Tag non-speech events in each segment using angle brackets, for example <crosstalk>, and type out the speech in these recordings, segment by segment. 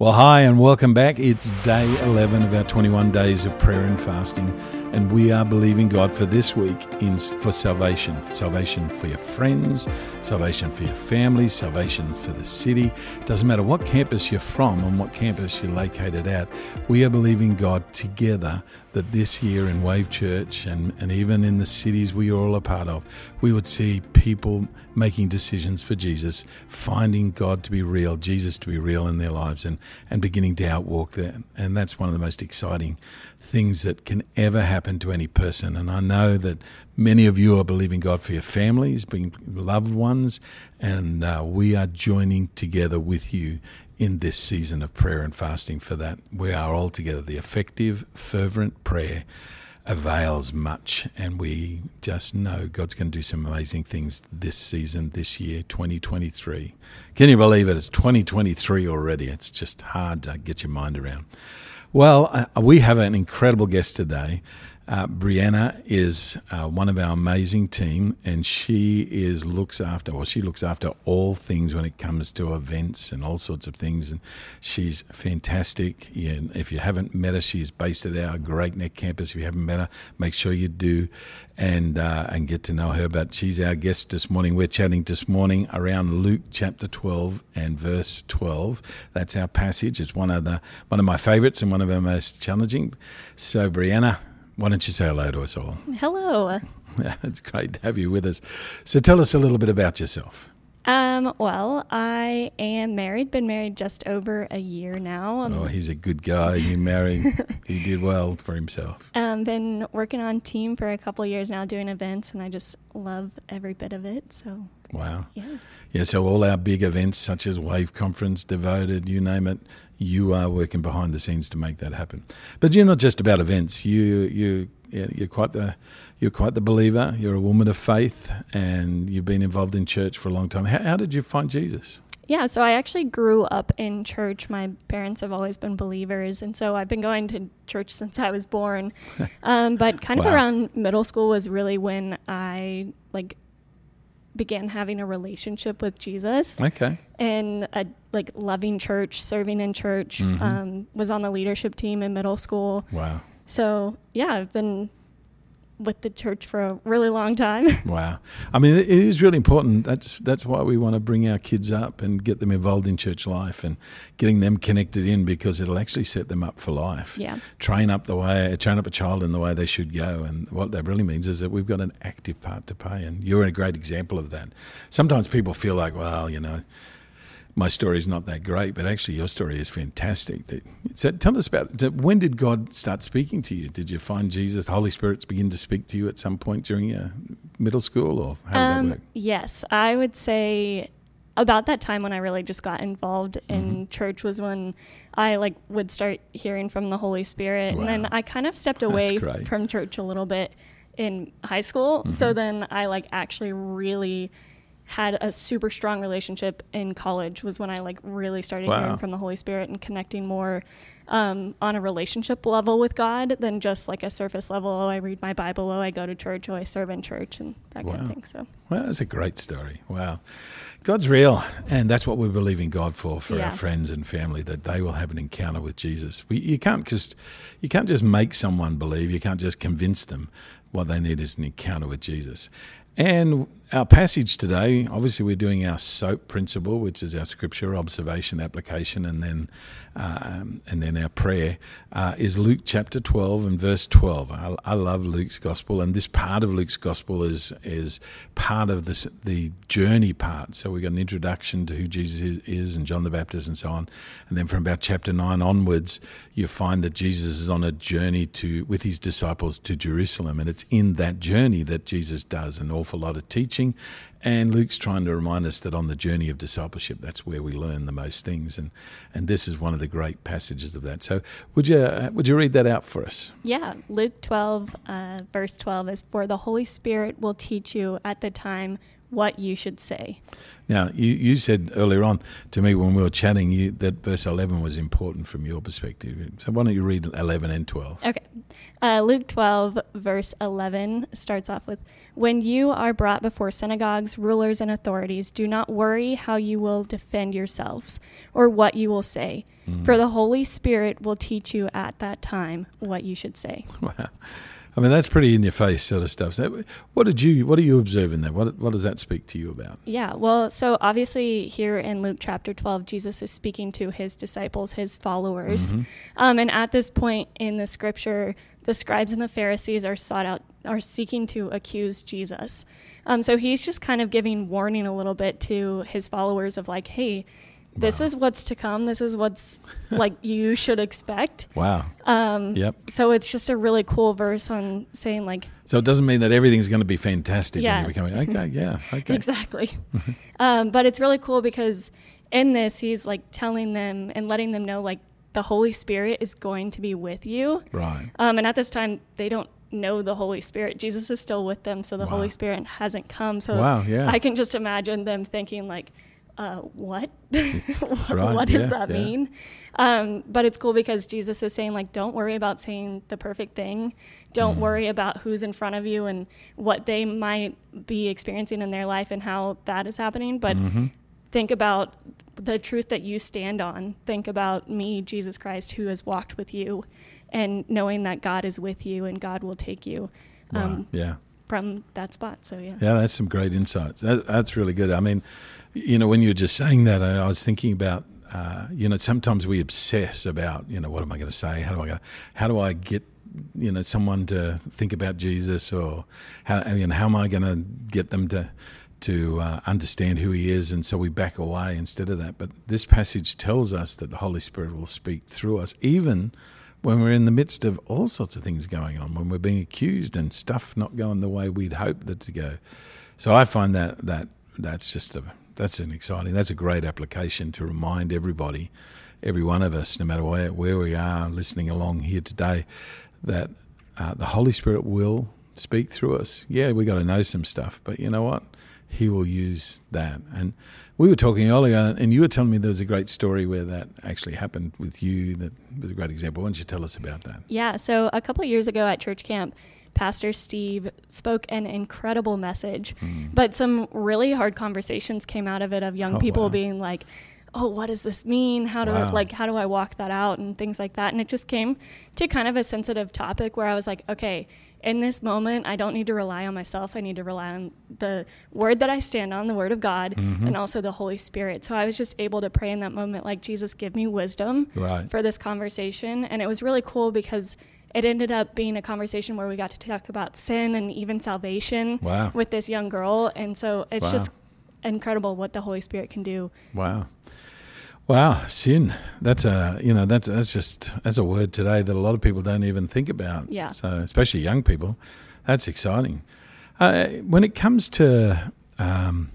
Well, hi, and welcome back. It's day 11 of our 21 days of prayer and fasting, and we are believing God for this week in, for salvation salvation for your friends, salvation for your family, salvation for the city. Doesn't matter what campus you're from and what campus you're located at, we are believing God together that this year in Wave Church and, and even in the cities we are all a part of, we would see people making decisions for Jesus, finding God to be real, Jesus to be real in their lives, and, and beginning to outwalk them. And that's one of the most exciting things that can ever happen to any person. And I know that many of you are believing God for your families, being loved ones, and uh, we are joining together with you in this season of prayer and fasting for that. We are all together. The effective, fervent prayer avails much, and we just know God's going to do some amazing things this season, this year, 2023. Can you believe it? It's 2023 already. It's just hard to get your mind around. Well, uh, we have an incredible guest today. Uh, Brianna is uh, one of our amazing team, and she is looks after, well, she looks after all things when it comes to events and all sorts of things. And she's fantastic. Yeah, if you haven't met her, she's based at our Great Neck campus. If you haven't met her, make sure you do, and uh, and get to know her. But she's our guest this morning. We're chatting this morning around Luke chapter twelve and verse twelve. That's our passage. It's one of the one of my favourites and one of our most challenging. So, Brianna. Why don't you say hello to us all? <laughs> Hello. Yeah, it's great to have you with us. So tell us a little bit about yourself. Um, well, I am married, been married just over a year now. Um, oh, he's a good guy. He married, <laughs> he did well for himself. Um, been working on team for a couple years now, doing events, and I just love every bit of it. So, wow. Yeah. Yeah, so all our big events, such as Wave Conference, Devoted, you name it, you are working behind the scenes to make that happen. But you're not just about events. You you you're quite the you're quite the believer. You're a woman of faith, and you've been involved in church for a long time. How, how did you find Jesus? Yeah, so I actually grew up in church. My parents have always been believers, and so I've been going to church since I was born. <laughs> Um, but kind wow. of around middle school was really when I like began having a relationship with Jesus. Okay. And a like loving church, serving in church. Mm-hmm. Um, was on the leadership team in middle school. Wow. So yeah, I've been with the church for a really long time. <laughs> wow. I mean, it is really important. That's that's why we want to bring our kids up and get them involved in church life and getting them connected in because it'll actually set them up for life. Yeah. Train up the way, train up a child in the way they should go. And what that really means is that we've got an active part to play. And you're a great example of that. Sometimes people feel like, well, you know, my story is not that great, but actually your story is fantastic. So tell us about when did God start speaking to you? Did you find Jesus, the Holy Spirit, begin to speak to you at some point during your middle school, or how did um, that work? Yes, I would say about that time when I really just got involved in mm-hmm. church was when I like would start hearing from the Holy Spirit, wow. and then I kind of stepped away from church a little bit in high school. Mm-hmm. So then I like actually really had a super strong relationship in college was when I like really started wow. hearing from the Holy Spirit and connecting more um, on a relationship level with God than just like a surface level. Oh, I read my Bible. Oh, I go to church. Oh, I serve in church and that wow. kind of thing. So, well, that's a great story. Wow, God's real, and that's what we believe in God for for yeah. our friends and family that they will have an encounter with Jesus. We, you can't just you can't just make someone believe. You can't just convince them. What they need is an encounter with Jesus. And our passage today, obviously, we're doing our SOAP principle, which is our scripture, observation, application, and then um, and then our prayer uh, is Luke chapter twelve and verse twelve. I, I, love Luke's gospel, and this part of Luke's gospel is is part of this the journey part. So we've got an introduction to who Jesus is, is and John the Baptist and so on, and then from about chapter nine onwards, you find that Jesus is on a journey to with his disciples to Jerusalem, and it's in that journey that Jesus does an awful lot of teaching teaching. And Luke's trying to remind us that on the journey of discipleship, that's where we learn the most things. And, and this is one of the great passages of that. So would you, uh, would you read that out for us? Yeah. Luke 12, uh, verse 12 is For the Holy Spirit will teach you at the time what you should say. Now, you, you said earlier on to me when we were chatting you, that verse 11 was important from your perspective. So why don't you read 11 and 12? Okay. Uh, Luke 12, verse 11 starts off with When you are brought before synagogues, rulers, and authorities, do not worry how you will defend yourselves or what you will say, mm. for the Holy Spirit will teach you at that time what you should say. <laughs> Wow. I mean, that's pretty in your face sort of stuff. So what did you, what are you observing there? What, what does that speak to you about? Yeah, well, so obviously here in Luke chapter 12, Jesus is speaking to his disciples, his followers. Mm-hmm. Um, and at this point in the scripture, the scribes and the Pharisees are sought out, are seeking to accuse Jesus. Um, so he's just kind of giving warning a little bit to his followers of like, hey, this wow. is what's to come. This is what's like <laughs> you should expect. Wow. Um, yep. So it's just a really cool verse on saying like. So it doesn't mean that everything's going to be fantastic yeah. when you're becoming. Okay. Yeah. <laughs> Okay. exactly. <laughs> um, but it's really cool because in this he's like telling them and letting them know like the Holy Spirit is going to be with you. Right. Um, and at this time they don't know the Holy Spirit. Jesus is still with them, so the wow. Holy Spirit hasn't come. So wow, yeah. I can just imagine them thinking like uh, what? <laughs> right, what does yeah, that yeah. mean? Um, but it's cool because Jesus is saying, like, don't worry about saying the perfect thing. Don't mm. worry about who's in front of you and what they might be experiencing in their life and how that is happening. But mm-hmm. think about the truth that you stand on. Think about me, Jesus Christ, who has walked with you, and knowing that God is with you and God will take you. Um. Yeah. From that spot. So, yeah. Yeah, that's some great insights. That, that's really good. I mean, you know, when you were just saying that, I, I was thinking about, uh, you know, sometimes we obsess about, you know, what am I going to say? How do I go? How do I get, you know, someone to think about Jesus, or how, I mean, how am I going to get them to to uh, understand who He is? And so we back away instead of that. But this passage tells us that the Holy Spirit will speak through us, even when we're in the midst of all sorts of things going on, when we're being accused and stuff not going the way we'd hoped that to go. So I find that that that's just a that's an exciting. That's a great application to remind everybody, every one of us, no matter where, where we are listening along here today, that uh, the Holy Spirit will speak through us. Yeah, we got to know some stuff, but you know what? He will use that. And we were talking earlier, and you were telling me there was a great story where that actually happened with you. That was a great example. Why don't you tell us about that? Yeah. So a couple of years ago at church camp, Pastor Steve spoke an incredible message, mm. but some really hard conversations came out of it of young oh, people wow. being like, "Oh, what does this mean? How do wow. I, like how do I walk that out?" and things like that. And it just came to kind of a sensitive topic where I was like, "Okay, in this moment, I don't need to rely on myself. I need to rely on the word that I stand on, the word of God, mm-hmm. and also the Holy Spirit. So I was just able to pray in that moment, like, Jesus, give me wisdom right. for this conversation. And it was really cool because it ended up being a conversation where we got to talk about sin and even salvation wow. with this young girl. And so it's wow. just incredible what the Holy Spirit can do. Wow. Wow, sin. That's a you know that's that's just that's a word today that a lot of people don't even think about. Yeah. So especially young people, that's exciting. Uh, when it comes to um,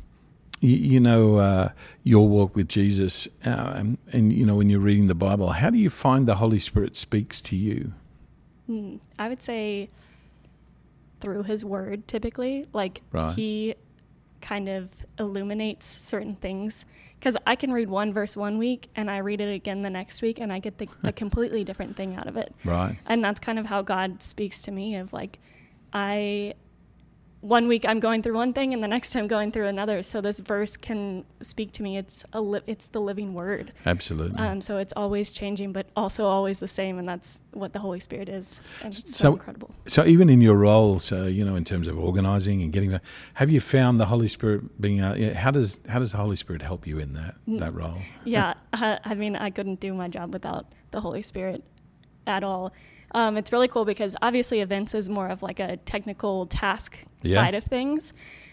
you, you, know uh, your walk with Jesus, uh, and, and you know when you're reading the Bible, how do you find the Holy Spirit speaks to you? Hmm, I would say through his word typically. Like right. he kind of illuminates certain things because I can read one verse one week and I read it again the next week and I get the, a completely different thing out of it. <laughs> Right. And that's kind of how God speaks to me of like I one week I'm going through one thing and the next I'm going through another. So this verse can speak to me. It's a li- it's the living word. Absolutely. Um, so it's always changing, but also always the same, and that's what the Holy Spirit is. And it's so, so incredible. So even in your roles, uh, you know, in terms of organizing and getting, have you found the Holy Spirit being? Uh, how does how does the Holy Spirit help you in that mm. that role? Yeah, <laughs> uh, I mean, I couldn't do my job without the Holy Spirit at all. Um, it's really cool because obviously events is more of like a technical task yeah. side of things,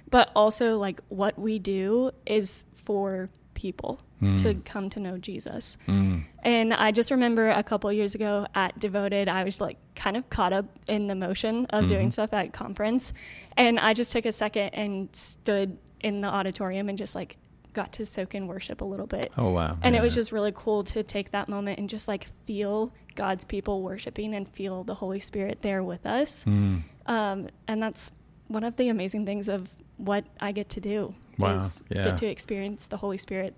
but also like what we do is for people mm. to come to know Jesus. Mm. And I just remember a couple years ago at Devoted, I was like kind of caught up in the motion of mm-hmm. doing stuff at conference. And I just took a second and stood in the auditorium and just like got to soak in worship a little bit. Oh wow. And yeah. it was just really cool to take that moment and just like feel God's people worshiping and feel the Holy Spirit there with us. Mm. Um, and that's one of the amazing things of what I get to do. Wow. Is yeah. get to experience the Holy Spirit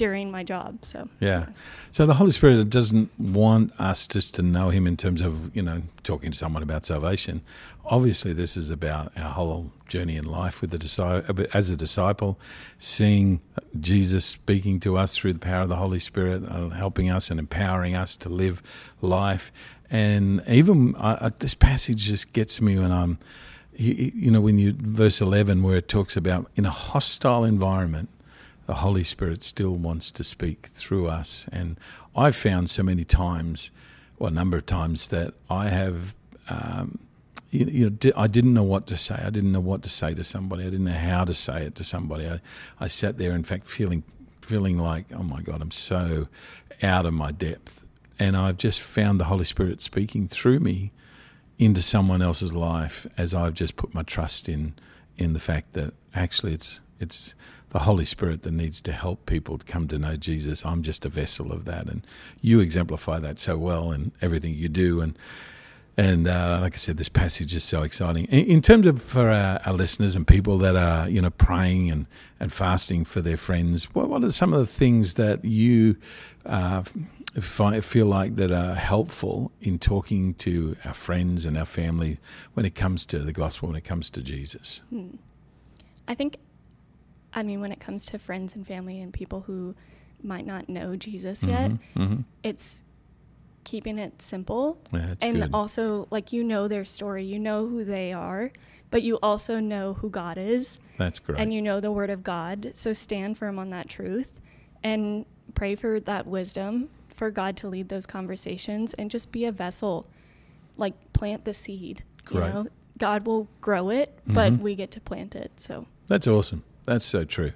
during my job. So yeah. So the Holy Spirit doesn't want us just to know Him in terms of you know talking to someone about salvation. Obviously, this is about our whole journey in life with the disciple, as a disciple, seeing Jesus speaking to us through the power of the Holy Spirit, uh, helping us and empowering us to live life. And even uh, this passage just gets me when I'm, you, you know, when you verse eleven where it talks about in a hostile environment the Holy Spirit still wants to speak through us. And I've found so many times, well, a number of times, that I have, um, you, you, know, I didn't know what to say. I didn't know what to say to somebody. I didn't know how to say it to somebody. I, I sat there, in fact, feeling feeling like, oh my God, I'm so out of my depth. And I've just found the Holy Spirit speaking through me into someone else's life as I've just put my trust in in the fact that actually it's it's the Holy Spirit that needs to help people to come to know Jesus. I'm just a vessel of that, and you exemplify that so well in everything you do. And and uh, like I said, this passage is so exciting. In, in terms of for our, our, listeners and people that are you know praying and, and fasting for their friends, what, what are some of the things that you uh, feel like that are helpful in talking to our friends and our family when it comes to the gospel, when it comes to Jesus? Hmm. I think I mean, when it comes to friends and family and people who might not know Jesus mm-hmm, yet, mm-hmm. it's keeping it simple. Yeah, and good. also, like, you know their story, you know who they are, but you also know who God is. That's great. And you know the Word of God. So stand firm on that truth and pray for that wisdom for God to lead those conversations and just be a vessel. Like, plant the seed. Great. You know, God will grow it, but mm-hmm. we get to plant it. So that's awesome. That's so true.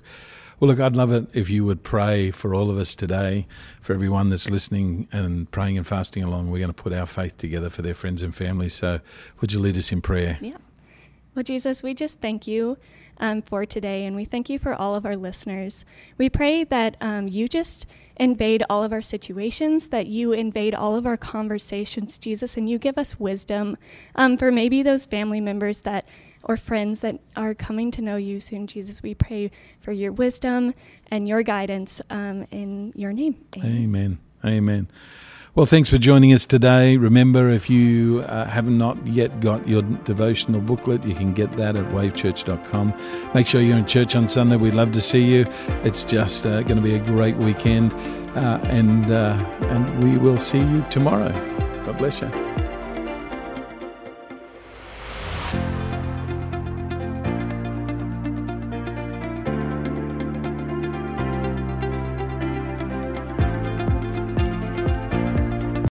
Well, look, I'd love it if you would pray for all of us today, for everyone that's listening and praying and fasting along. We're going to put our faith together for their friends and family. So, would you lead us in prayer? Yeah. Well, Jesus, we just thank you um, for today, and we thank you for all of our listeners. We pray that um, you just invade all of our situations, that you invade all of our conversations, Jesus, and you give us wisdom um, for maybe those family members that or friends that are coming to know you soon, Jesus. We pray for your wisdom and your guidance um, in your name. Amen. Amen. Amen. Well, thanks for joining us today. Remember, if you uh, have not yet got your devotional booklet, you can get that at wavechurch.com. Make sure you're in church on Sunday. We'd love to see you. It's just uh, going to be a great weekend, uh, and uh, and we will see you tomorrow. God bless you.